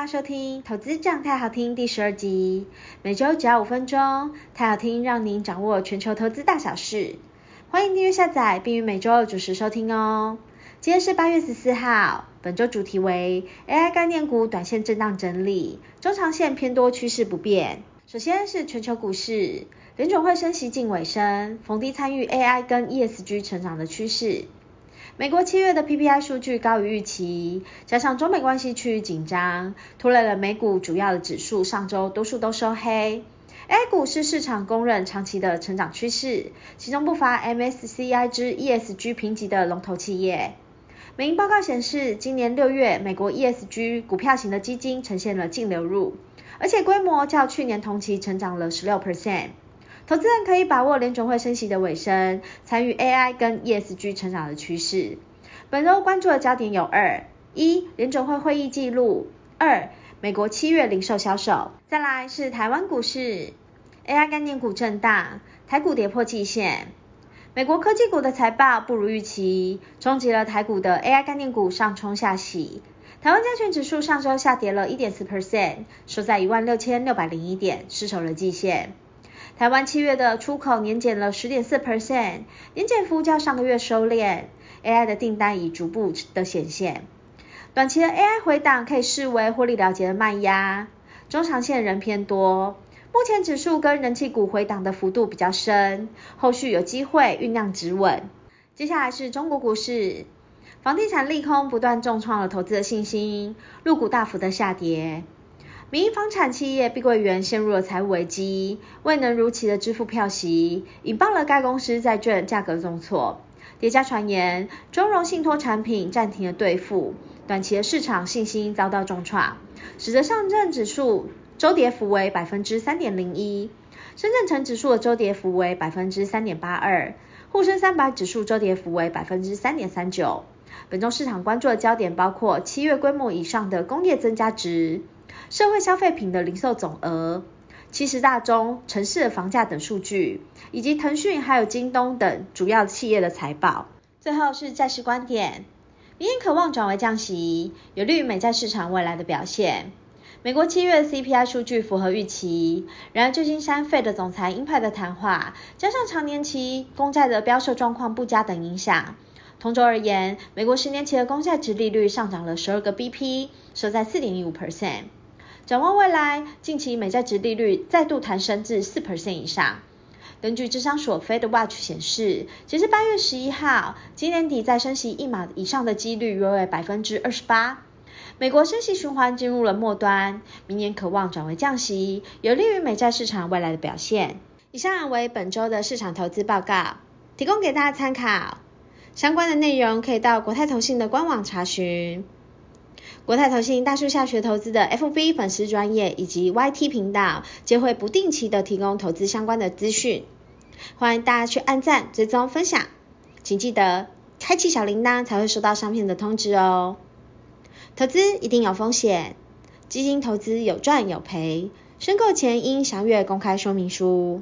大家收听《投资这样泰好听》第十二集，每周只要五分钟，太好听让您掌握全球投资大小事。欢迎订阅下载，并于每周二准时收听哦。今天是八月十四号，本周主题为 AI 概念股短线震荡整理，中长线偏多趋势不变。首先是全球股市，联准会升息近尾声，逢低参与 AI 跟 ESG 成长的趋势。美国七月的 PPI 数据高于预期，加上中美关系趋于紧张，拖累了美股主要的指数上周多数都收黑。A 股是市场公认长期的成长趋势，其中不乏 MSCI 之 ESG 评级的龙头企业。美银报告显示，今年六月美国 ESG 股票型的基金呈现了净流入，而且规模较去年同期成长了十六 percent。投资人可以把握联准会升息的尾声，参与 AI 跟 ESG 成长的趋势。本周关注的焦点有二：一、联准会会议记录；二、美国七月零售销售。再来是台湾股市，AI 概念股震荡，台股跌破季线。美国科技股的财报不如预期，冲击了台股的 AI 概念股上冲下洗。台湾加权指数上周下跌了一点四 percent，收在一万六千六百零一点，失守了季线。台湾七月的出口年减了十点四 percent，年减幅较上个月收敛，AI 的订单已逐步的显现。短期的 AI 回档可以视为获利了结的卖压，中长线仍偏多。目前指数跟人气股回档的幅度比较深，后续有机会酝酿止稳。接下来是中国股市，房地产利空不断重创了投资的信心，陆股大幅的下跌。民营房产企业碧桂园陷入了财务危机，未能如期的支付票息，引爆了该公司债券价格重挫。叠加传言，中融信托产品暂停了兑付，短期的市场信心遭到重创，使得上证指数周跌幅为百分之三点零一，深圳成指数的周跌幅为百分之三点八二，沪深三百指数周跌幅为百分之三点三九。本周市场关注的焦点包括七月规模以上的工业增加值。社会消费品的零售总额、七十大中城市的房价等数据，以及腾讯还有京东等主要企业的财报。最后是债市观点，明年渴望转为降息，有利于美债市场未来的表现。美国七月 CPI 数据符合预期，然而旧金山 Fed 的总裁鹰派的谈话，加上长年期公债的标售状况不佳等影响，同周而言，美国十年期的公债殖利率上涨了十二个 BP，收在四点一五 percent。展望未来，近期美债殖利率再度弹升至四 percent 以上。根据智商所 Fed Watch 显示，截至八月十一号，今年底再升息一码以上的几率约为百分之二十八。美国升息循环进入了末端，明年可望转为降息，有利于美债市场未来的表现。以上为本周的市场投资报告，提供给大家参考。相关的内容可以到国泰投信的官网查询。国泰投信大树下学投资的 FB 粉丝专业以及 YT 频道，皆会不定期的提供投资相关的资讯，欢迎大家去按赞、追踪、分享，请记得开启小铃铛才会收到上片的通知哦。投资一定有风险，基金投资有赚有赔，申购前应详阅公开说明书。